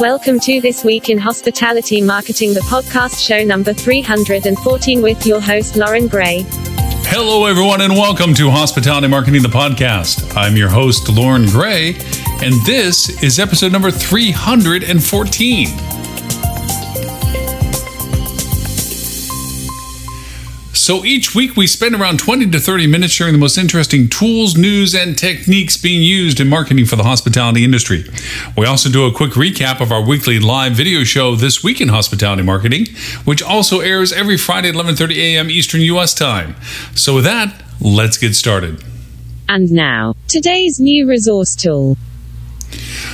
Welcome to This Week in Hospitality Marketing, the podcast show number 314 with your host, Loren Gray. Hello, everyone, and welcome to Hospitality Marketing, the podcast. I'm your host, Loren Gray, and this is episode number 314. So each week we spend around 20 to 30 minutes sharing the most interesting tools, news, and techniques being used in marketing for the hospitality industry. We also do a quick recap of our weekly live video show This Week in Hospitality Marketing, which also airs every Friday at 11:30 a.m. Eastern US time. So with that, let's get started. And now, today's new resource tool.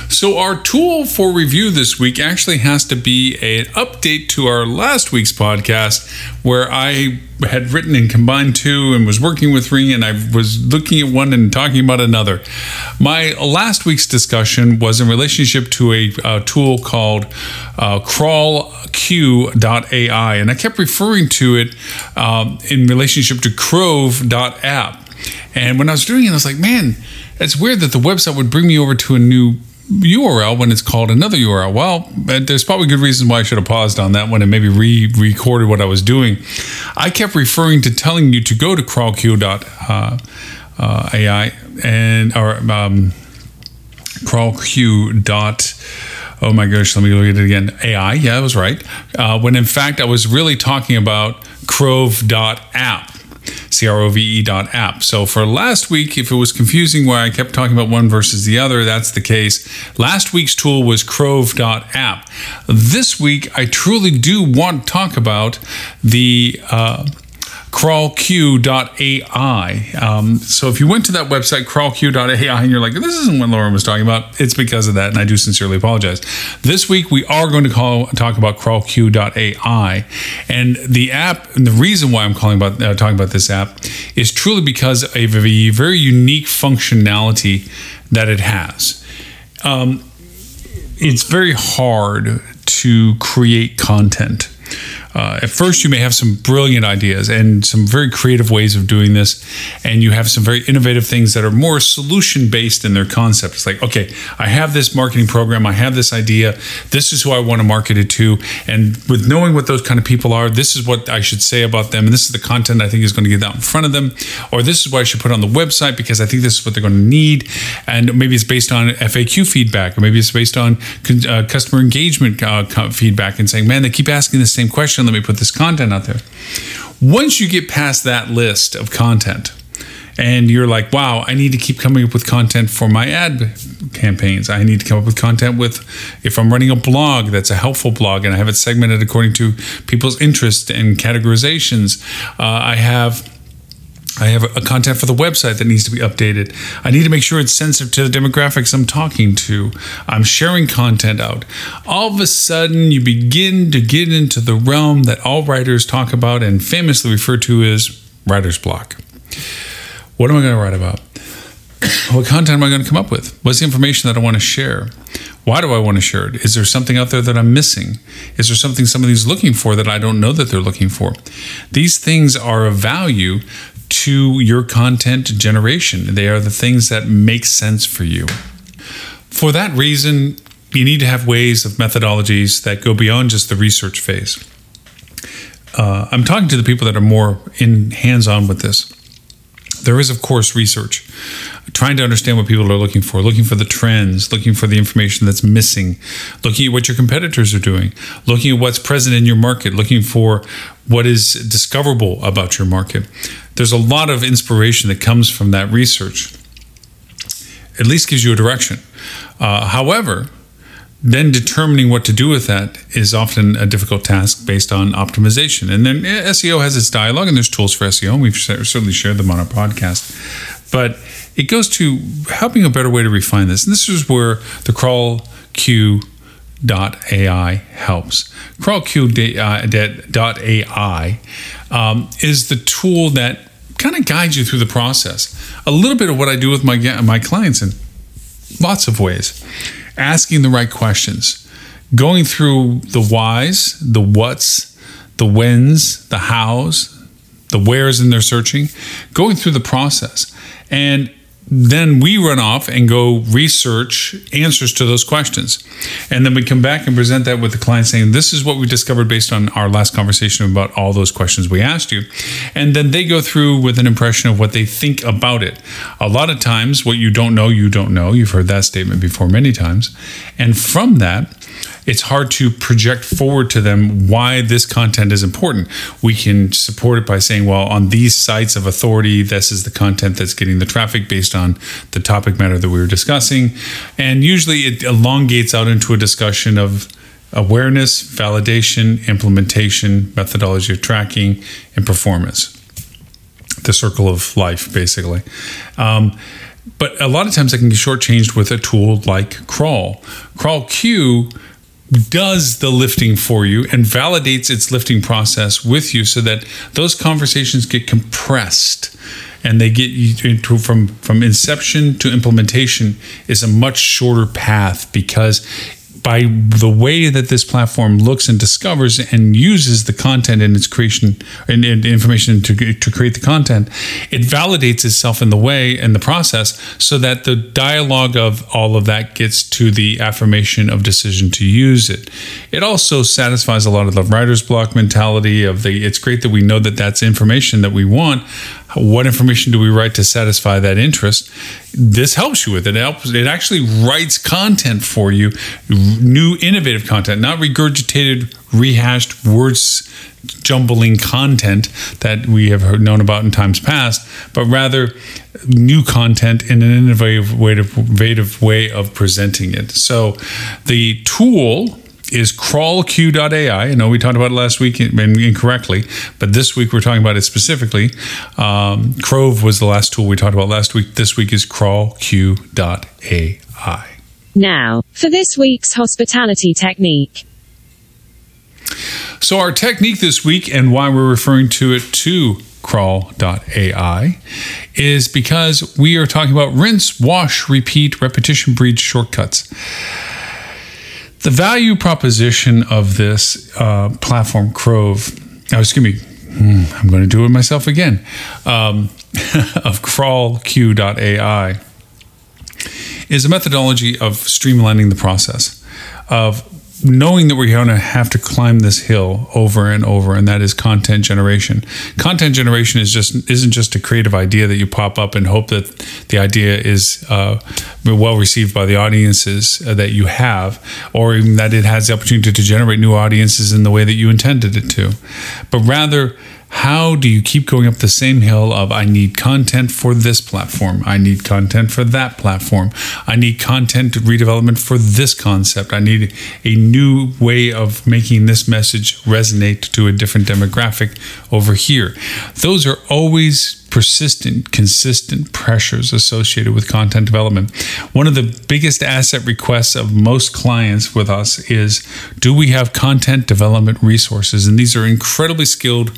So our tool for review this week actually has to be an update to our last week's podcast where I had written and combined two and was working with three and I was looking at one and talking about another. My last week's discussion was in relationship to a, a tool called uh, crawlq.ai and I kept referring to it um, in relationship to crove.app. And when I was doing it, I was like, man, it's weird that the website would bring me over to a new URL when it's called another URL. Well, there's probably good reasons why I should have paused on that one and maybe re-recorded what I was doing. I kept referring to telling you to go to crawlq.ai uh, and or um, crawlq. Oh my gosh, let me look at it again. AI, yeah, I was right. Uh, when in fact I was really talking about crove.app C-R-O-V-E dot app. So for last week, if it was confusing why I kept talking about one versus the other, that's the case. Last week's tool was Crove app. This week, I truly do want to talk about the uh, crawlq.ai. Um, so if you went to that website, crawlq.ai, and you're like, this isn't what Loren was talking about, it's because of that, and I do sincerely apologize. This week, we are going to call, talk about crawlq.ai. And the app, and the reason why I'm calling about uh, talking about this app is truly because of a very unique functionality that it has. Um, it's very hard to create content uh, at first you may have some brilliant ideas and some very creative ways of doing this and you have some very innovative things that are more solution based in their concept. It's like okay i have this marketing program i have this idea this is who i want to market it to and with knowing what those kind of people are this is what i should say about them and this is the content i think is going to get out in front of them or this is what i should put on the website because i think this is what they're going to need and maybe it's based on faq feedback or maybe it's based on uh, customer engagement uh, feedback and saying man they keep asking the same question let me put this content out there. Once you get past that list of content, and you're like, wow, I need to keep coming up with content for my ad campaigns. I need to come up with content with, if I'm running a blog that's a helpful blog and I have it segmented according to people's interest and categorizations. Uh, I have I have a content for the website that needs to be updated. I need to make sure it's sensitive to the demographics I'm talking to. I'm sharing content out. All of a sudden, you begin to get into the realm that all writers talk about and famously refer to as writer's block. What am I going to write about? What content am I going to come up with? What's the information that I want to share? Why do I want to share it? Is there something out there that I'm missing? Is there something somebody's looking for that I don't know that they're looking for? These things are of value to your content generation. They are the things that make sense for you. For that reason, you need to have ways of methodologies that go beyond just the research phase. Uh, I'm talking to the people that are more in hands on with this. There is, of course, research, trying to understand what people are looking for, looking for the trends, looking for the information that's missing, looking at what your competitors are doing, looking at what's present in your market, looking for what is discoverable about your market. There's a lot of inspiration that comes from that research. At least gives you a direction. Uh, however, then determining what to do with that is often a difficult task based on optimization. And then eh, SEO has its dialogue, and there's tools for SEO, and we've certainly shared them on our podcast. But it goes to helping a better way to refine this. And this is where the crawl Q AI helps. CrawlQ.ai um, is the tool that kind of guides you through the process. A little bit of what I do with my my clients in lots of ways. Asking the right questions, going through the whys, the whats, the whens, the hows, the wheres in their searching, going through the process. And then we run off and go research answers to those questions. And then we come back and present that with the client saying, This is what we discovered based on our last conversation about all those questions we asked you. And then they go through with an impression of what they think about it. A lot of times, what you don't know, you don't know. You've heard that statement before many times. And from that, it's hard to project forward to them why this content is important. We can support it by saying, well, on these sites of authority, this is the content that's getting the traffic based on the topic matter that we were discussing. And usually it elongates out into a discussion of awareness, validation, implementation, methodology of tracking, and performance. The circle of life, basically. Um, but a lot of times I can get shortchanged with a tool like Crawl. Crawl Q does the lifting for you and validates its lifting process with you so that those conversations get compressed and they get you from from inception to implementation is a much shorter path because by the way that this platform looks and discovers and uses the content in its creation and, and information to, to create the content, it validates itself in the way and the process so that the dialogue of all of that gets to the affirmation of decision to use it. It also satisfies a lot of the writer's block mentality of the it's great that we know that that's information that we want what information do we write to satisfy that interest this helps you with it. it helps it actually writes content for you new innovative content not regurgitated rehashed words jumbling content that we have known about in times past but rather new content in an innovative way, innovative way of presenting it so the tool is crawlq.ai. I know we talked about it last week incorrectly, but this week we're talking about it specifically. Um, Crove was the last tool we talked about last week. This week is crawlq.ai. Now, for this week's hospitality technique. So, our technique this week and why we're referring to it to crawl.ai is because we are talking about rinse, wash, repeat, repetition breeds shortcuts. The value proposition of this uh, platform, Crove, oh, excuse me, hmm, I'm going to do it myself again, um, of crawlq.ai is a methodology of streamlining the process of knowing that we're going to have to climb this hill over and over and that is content generation. Content generation is just isn't just a creative idea that you pop up and hope that the idea is uh, well received by the audiences uh, that you have or even that it has the opportunity to generate new audiences in the way that you intended it to. But rather how do you keep going up the same hill of I need content for this platform, I need content for that platform, I need content redevelopment for this concept, I need a new way of making this message resonate to a different demographic over here. Those are always persistent, consistent pressures associated with content development. One of the biggest asset requests of most clients with us is do we have content development resources? And these are incredibly skilled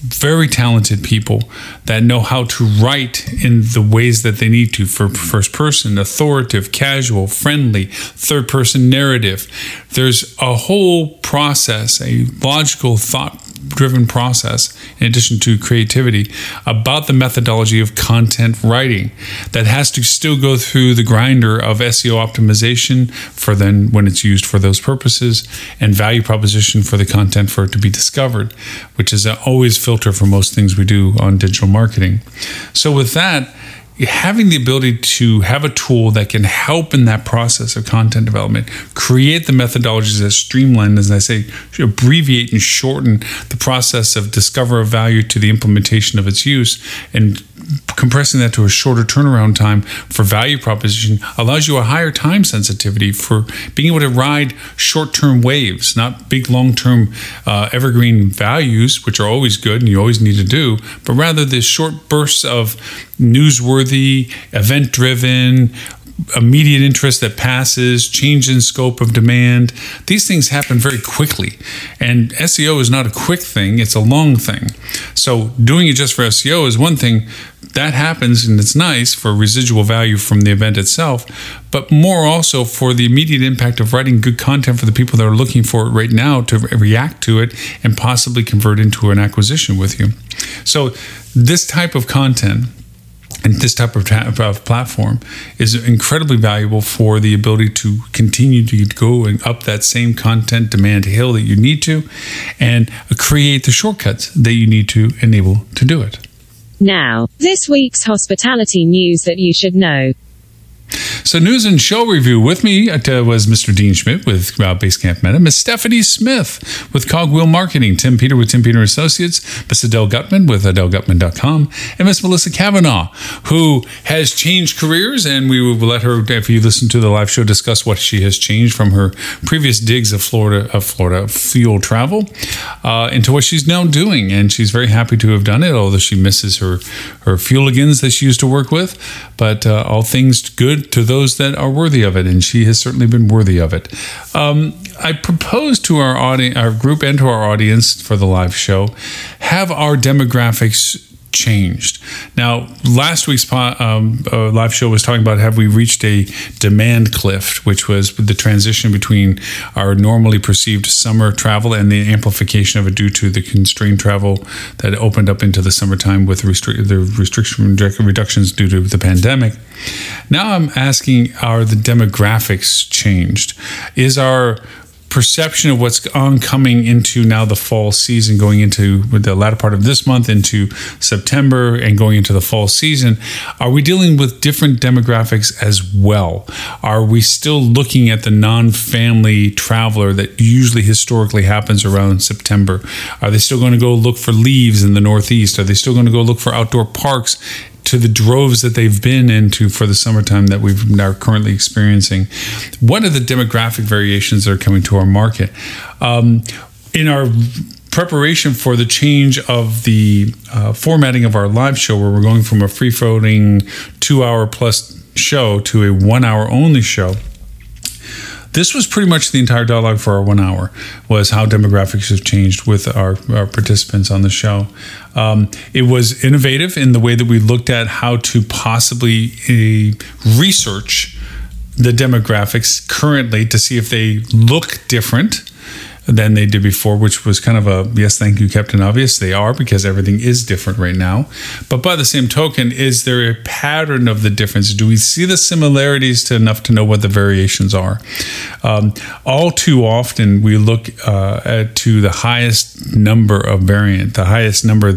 very talented people that know how to write in the ways that they need to for first person, authoritative, casual, friendly, third person narrative. There's a whole process, a logical thought driven process, in addition to creativity, about the methodology of content writing that has to still go through the grinder of SEO optimization for then when it's used for those purposes and value proposition for the content for it to be discovered, which is always filter for most things we do on digital marketing. So, with that, having the ability to have a tool that can help in that process of content development, create the methodologies that streamline, as I say, abbreviate and shorten the process of discover of value to the implementation of its use, and compressing that to a shorter turnaround time for value proposition allows you a higher time sensitivity for being able to ride short term waves, not big long term uh, evergreen values, which are always good and you always need to do, but rather the short bursts of newsworthy, event driven, immediate interest that passes, change in scope of demand. These things happen very quickly. And SEO is not a quick thing, it's a long thing. So doing it just for SEO is one thing. That happens and it's nice for residual value from the event itself, but more also for the immediate impact of writing good content for the people that are looking for it right now to react to it and possibly convert into an acquisition with you. So, this type of content and this type of, ta- of, platform is incredibly valuable for the ability to continue to go and up that same content demand hill that you need to and create the shortcuts that you need to enable to do it. Now, this week's hospitality news that you should know. So, news and show review with me uh, was Mr. Dean Schmit with uh, Basecamp Meta, Miss Stephanie Smith with Cogwheel Marketing, Tim Peter with Tim Peter Associates, Miss Adele Gutman with AdeleGutman.com, and Miss Melissa Kavanagh, who has changed careers. And we will let her, if you listen to the live show, discuss what she has changed from her previous digs of Florida, of Florida fuel travel uh, into what she's now doing. And she's very happy to have done it, although she misses her, her fueligans that she used to work with. But uh, all things good to those that are worthy of it, and she has certainly been worthy of it. Um, I propose to our audience, our group, and to our audience for the live show, have our demographics changed. Now, last week's um, uh, live show was talking about have we reached a demand cliff, which was the transition between our normally perceived summer travel and the amplification of it due to the constrained travel that opened up into the summertime with restri- the restriction reductions due to the pandemic. Now I'm asking, are the demographics changed? Is our perception of what's oncoming into now the fall season, going into the latter part of this month into September and going into the fall season, are we dealing with different demographics as well? Are we still looking at the non family traveler that usually historically happens around September? Are they still going to go look for leaves in the Northeast? Are they still going to go look for outdoor parks to the droves that they've been into for the summertime that we've now currently experiencing. What are the demographic variations that are coming to our market? Um, in our preparation for the change of the uh, formatting of our live show, where we're going from a free floating two hour plus show to a one hour only show this was pretty much the entire dialogue for our one hour was how demographics have changed with our, our participants on the show um, it was innovative in the way that we looked at how to possibly uh, research the demographics currently to see if they look different than they did before, which was kind of a yes, thank you, Captain Obvious. They are because everything is different right now. But by the same token, is there a pattern of the difference? Do we see the similarities to enough to know what the variations are? Um, all too often, we look uh, at, to the highest number of variant, the highest number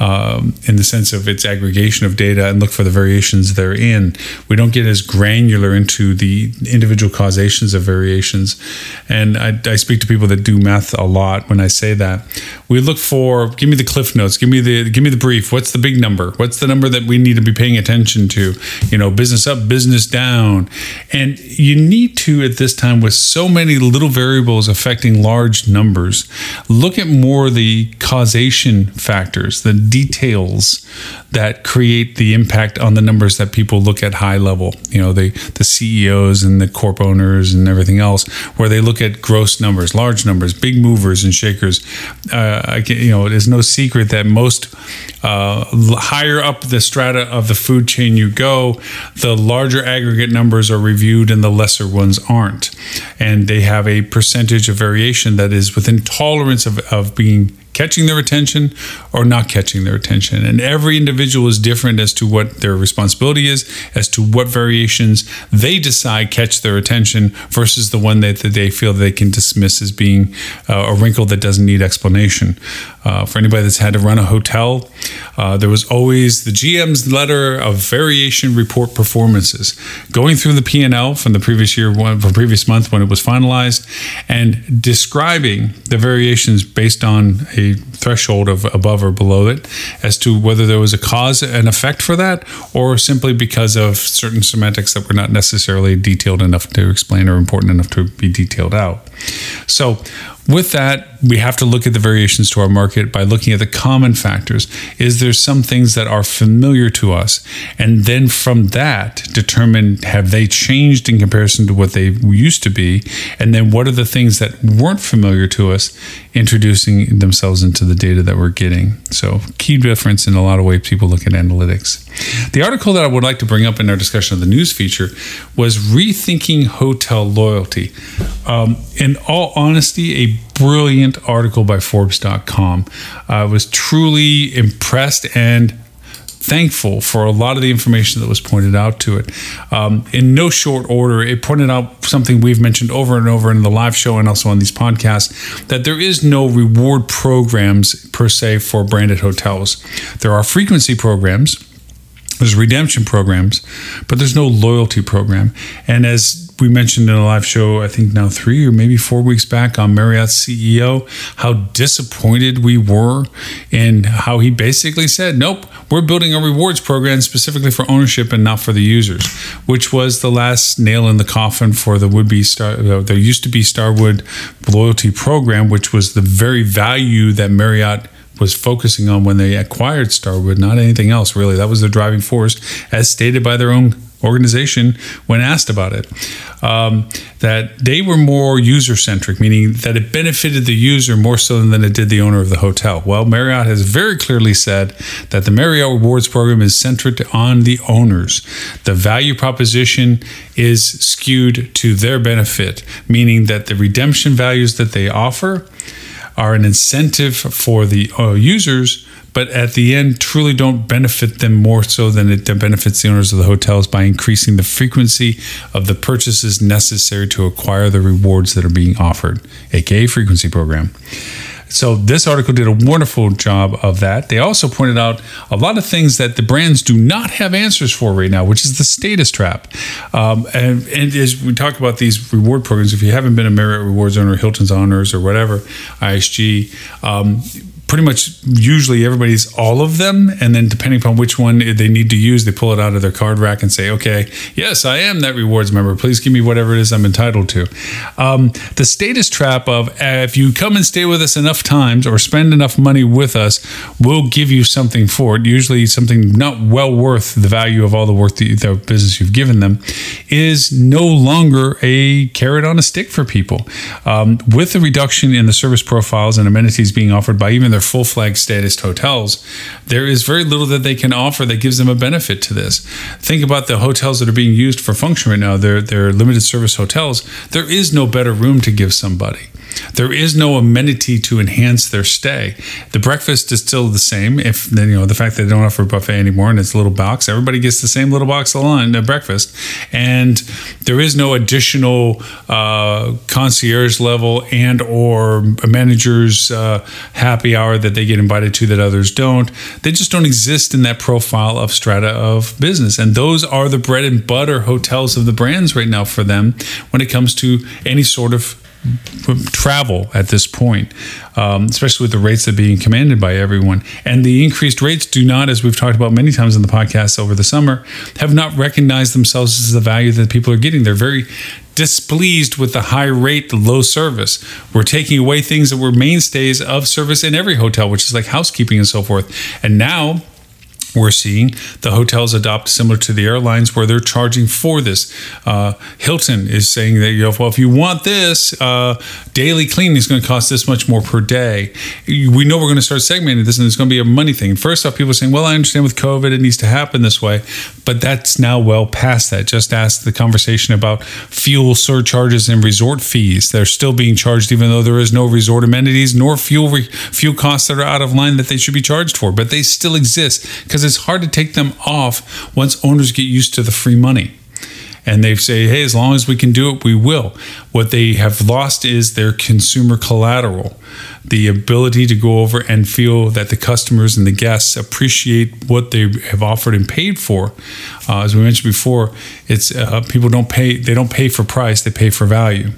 um, in the sense of its aggregation of data and look for the variations therein. We don't get as granular into the individual causations of variations. And I, I speak to people that do math a lot when I say that. We look for give me the cliff notes, give me the give me the brief. What's the big number? What's the number that we need to be paying attention to? You know, business up, business down. And you need to at this time with so many little variables affecting large numbers, look at more the causation factors, the details that create the impact on the numbers that people look at high level. You know, the the CEOs and the corp owners and everything else, where they look at gross numbers, large numbers, big movers and shakers. Uh, you know, it is no secret that most uh, higher up the strata of the food chain you go, the larger aggregate numbers are reviewed and the lesser ones aren't, and they have a percentage of variation that is within tolerance of, of being catching their attention or not catching their attention. And every individual is different as to what their responsibility is, as to what variations they decide catch their attention versus the one that, that they feel they can dismiss as being uh, a wrinkle that doesn't need explanation. Uh, for anybody that's had to run a hotel, uh, there was always the GM's letter of variation report performances, going through the P&L from the previous year, from previous month when it was finalized, and describing the variations based on a threshold of above or below it as to whether there was a cause and effect for that or simply because of certain semantics that were not necessarily detailed enough to explain or important enough to be detailed out. So, with that, we have to look at the variations to our market by looking at the common factors. Is there some things that are familiar to us? And then from that, determine have they changed in comparison to what they used to be? And then what are the things that weren't familiar to us introducing themselves into the data that we're getting? So, key difference in a lot of ways people look at analytics. The article that I would like to bring up in our discussion of the news feature was Rethinking Hotel Loyalty. Um, in all honesty, a brilliant article by Forbes.com. I was truly impressed and thankful for a lot of the information that was pointed out to it. Um, in no short order, it pointed out something we've mentioned over and over in the live show and also on these podcasts that there is no reward programs per se for branded hotels. There are frequency programs. There's redemption programs, but there's no loyalty program. And as we mentioned in a live show, I think now three or maybe four weeks back on Marriott's CEO, how disappointed we were and how he basically said, nope, we're building a rewards program specifically for ownership and not for the users, which was the last nail in the coffin for the would be Star. Uh, there used to be Starwood loyalty program, which was the very value that Marriott was focusing on when they acquired Starwood, not anything else really. That was the driving force, as stated by their own organization when asked about it. Um, that they were more user centric, meaning that it benefited the user more so than it did the owner of the hotel. Well, Marriott has very clearly said that the Marriott Rewards program is centered on the owners. The value proposition is skewed to their benefit, meaning that the redemption values that they offer are an incentive for the uh, users but at the end truly don't benefit them more so than it benefits the owners of the hotels by increasing the frequency of the purchases necessary to acquire the rewards that are being offered, aka frequency program. So this article did a wonderful job of that. They also pointed out a lot of things that the brands do not have answers for right now, which is the status trap. Um, and, and, as we talk about these reward programs, if you haven't been a Marriott Rewards owner, Hilton's owners, or whatever, IHG, um, pretty much usually everybody's all of them and then depending upon which one they need to use they pull it out of their card rack and say okay yes i am that rewards member. Please give me whatever it is i'm entitled to. Um, the status trap of uh, if you come and stay with us enough times or spend enough money with us we'll give you something for it. Usually something not well worth the value of all the work that the business you've given them is no longer a carrot on a stick for people. Um, with the reduction in the service profiles and amenities being offered by even their full flag status hotels, there is very little that they can offer that gives them a benefit to this. Think about the hotels that are being used for function right now. They're, they're limited service hotels. There is no better room to give somebody. There is no amenity to enhance their stay. The breakfast is still the same. If you know the fact that they don't offer a buffet anymore and it's a little box, everybody gets the same little box of lunch, uh, breakfast, and there is no additional uh, concierge level and or manager's uh, happy hour that they get invited to that others don't. They just don't exist in that profile of strata of business, and those are the bread and butter hotels of the brands right now for them when it comes to any sort of travel at this point, um, especially with the rates that are being commanded by everyone. And the increased rates do not, as we've talked about many times in the podcast over the summer, have not recognized themselves as the value that people are getting. They're very displeased with the high rate, the low service. We're taking away things that were mainstays of service in every hotel, which is like housekeeping and so forth. And now we're seeing the hotels adopt similar to the airlines where they're charging for this. Uh, Hilton is saying that, you know, well, if you want this, uh, daily cleaning is going to cost this much more per day. We know we're going to start segmenting this and it's going to be a money thing. First off, people are saying, well, I understand with COVID, it needs to happen this way, but that's now well past that. Just ask the conversation about fuel surcharges and resort fees. They're still being charged, even though there is no resort amenities nor fuel, re- fuel costs that are out of line that they should be charged for, but they still exist because it's hard to take them off once owners get used to the free money. And they say, hey, as long as we can do it, we will. What they have lost is their consumer collateral, the ability to go over and feel that the customers and the guests appreciate what they have offered and paid for. Uh, as we mentioned before, it's uh, people don't pay; they don't pay for price; they pay for value.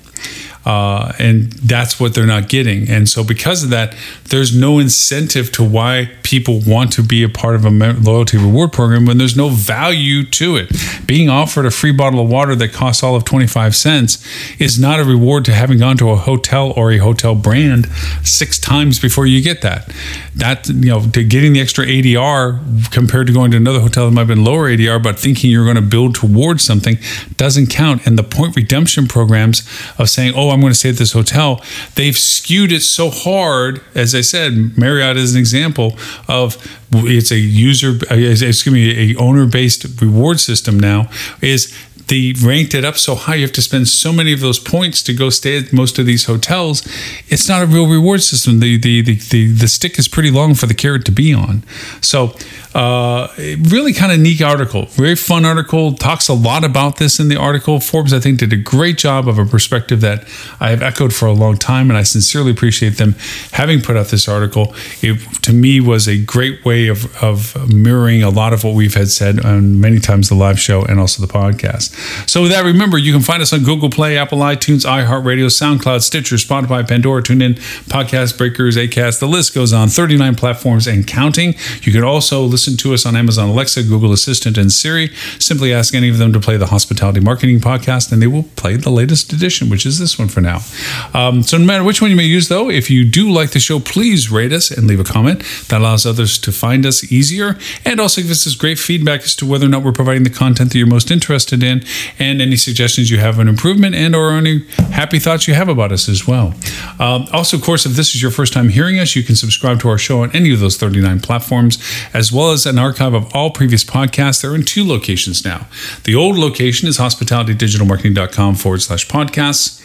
Uh, and that's what they're not getting. And so, because of that, there's no incentive to why people want to be a part of a loyalty reward program when there's no value to it. Being offered a free bottle of water that costs all of 25 cents is not a reward to having gone to a hotel or a hotel brand six times before you get that. That, you know, to getting the extra ADR compared to going to another hotel that might have been lower ADR, but thinking you're going to build towards something doesn't count. And the point redemption programs of saying, oh, I'm going to stay at this hotel, they've skewed it so hard. As I said, Marriott is an example of it's a user, uh, excuse me, a owner based reward system now is they ranked it up so high you have to spend so many of those points to go stay at most of these hotels. It's not a real reward system. The the the, the, the stick is pretty long for the carrot to be on. So uh, really kind of neat article. Very fun article. Talks a lot about this in the article. Forbes i think did a great job of a perspective that i have echoed for a long time and i sincerely appreciate them having put out this article. It to me was a great way of, of mirroring a lot of what we've had said on many times the live show and also the podcast so with that, remember you can find us on Google Play, Apple iTunes, iHeartRadio, SoundCloud, Stitcher, Spotify, Pandora, TuneIn, Podcast Breakers, Acast. The list goes on. 39 platforms and counting. You can also listen to us on Amazon Alexa, Google Assistant, and Siri. Simply ask any of them to play the Hospitality Marketing Podcast, and they will play the latest edition, which is this one for now. Um, so no matter which one you may use, though, if you do like the show, please rate us and leave a comment. That allows others to find us easier, and also gives us great feedback as to whether or not we're providing the content that you're most interested in and any suggestions you have on improvement and or any happy thoughts you have about us as well. Um, also, of course, if this is your first time hearing us, you can subscribe to our show on any of those 39 platforms, as well as an archive of all previous podcasts. They're in two locations now. The old location is hospitalitydigitalmarketing.com forward slash podcasts.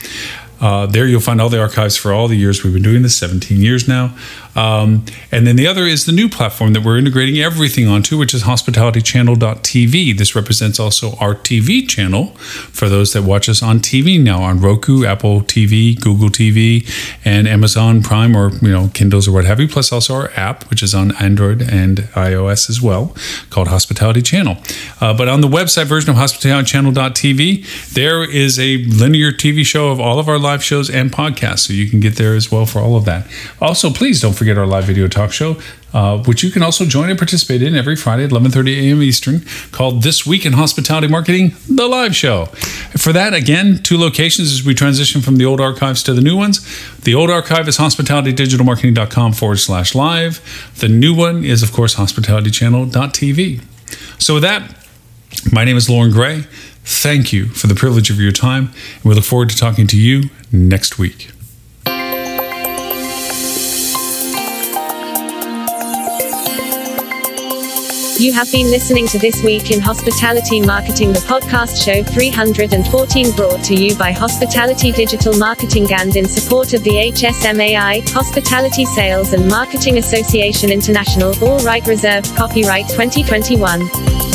Uh, there you'll find all the archives for all the years we've been doing this, 17 years now. Um, and then the other is the new platform that we're integrating everything onto, which is hospitalitychannel.tv. This represents also our TV channel for those that watch us on TV now on Roku, Apple TV, Google TV, and Amazon Prime or you know Kindles or what have you. Plus also our app, which is on Android and iOS as well, called Hospitality Channel. Uh, but on the website version of hospitalitychannel.tv, there is a linear TV show of all of our live shows and podcasts, so you can get there as well for all of that. Also, please don't forget our live video talk show, uh, which you can also join and participate in every Friday at 11:30 a.m. Eastern, called "This Week in Hospitality Marketing: The Live Show." For that, again, two locations as we transition from the old archives to the new ones. The old archive is hospitalitydigitalmarketing.com forward slash live. The new one is, of course, hospitalitychannel.tv. So with that, my name is Loren Gray. Thank you for the privilege of your time, and we look forward to talking to you next week. You have been listening to This Week in Hospitality Marketing, the podcast show 314, brought to you by Hospitality Digital Marketing and in support of the HSMAI, Hospitality Sales and Marketing Association International, all right reserved, copyright 2021.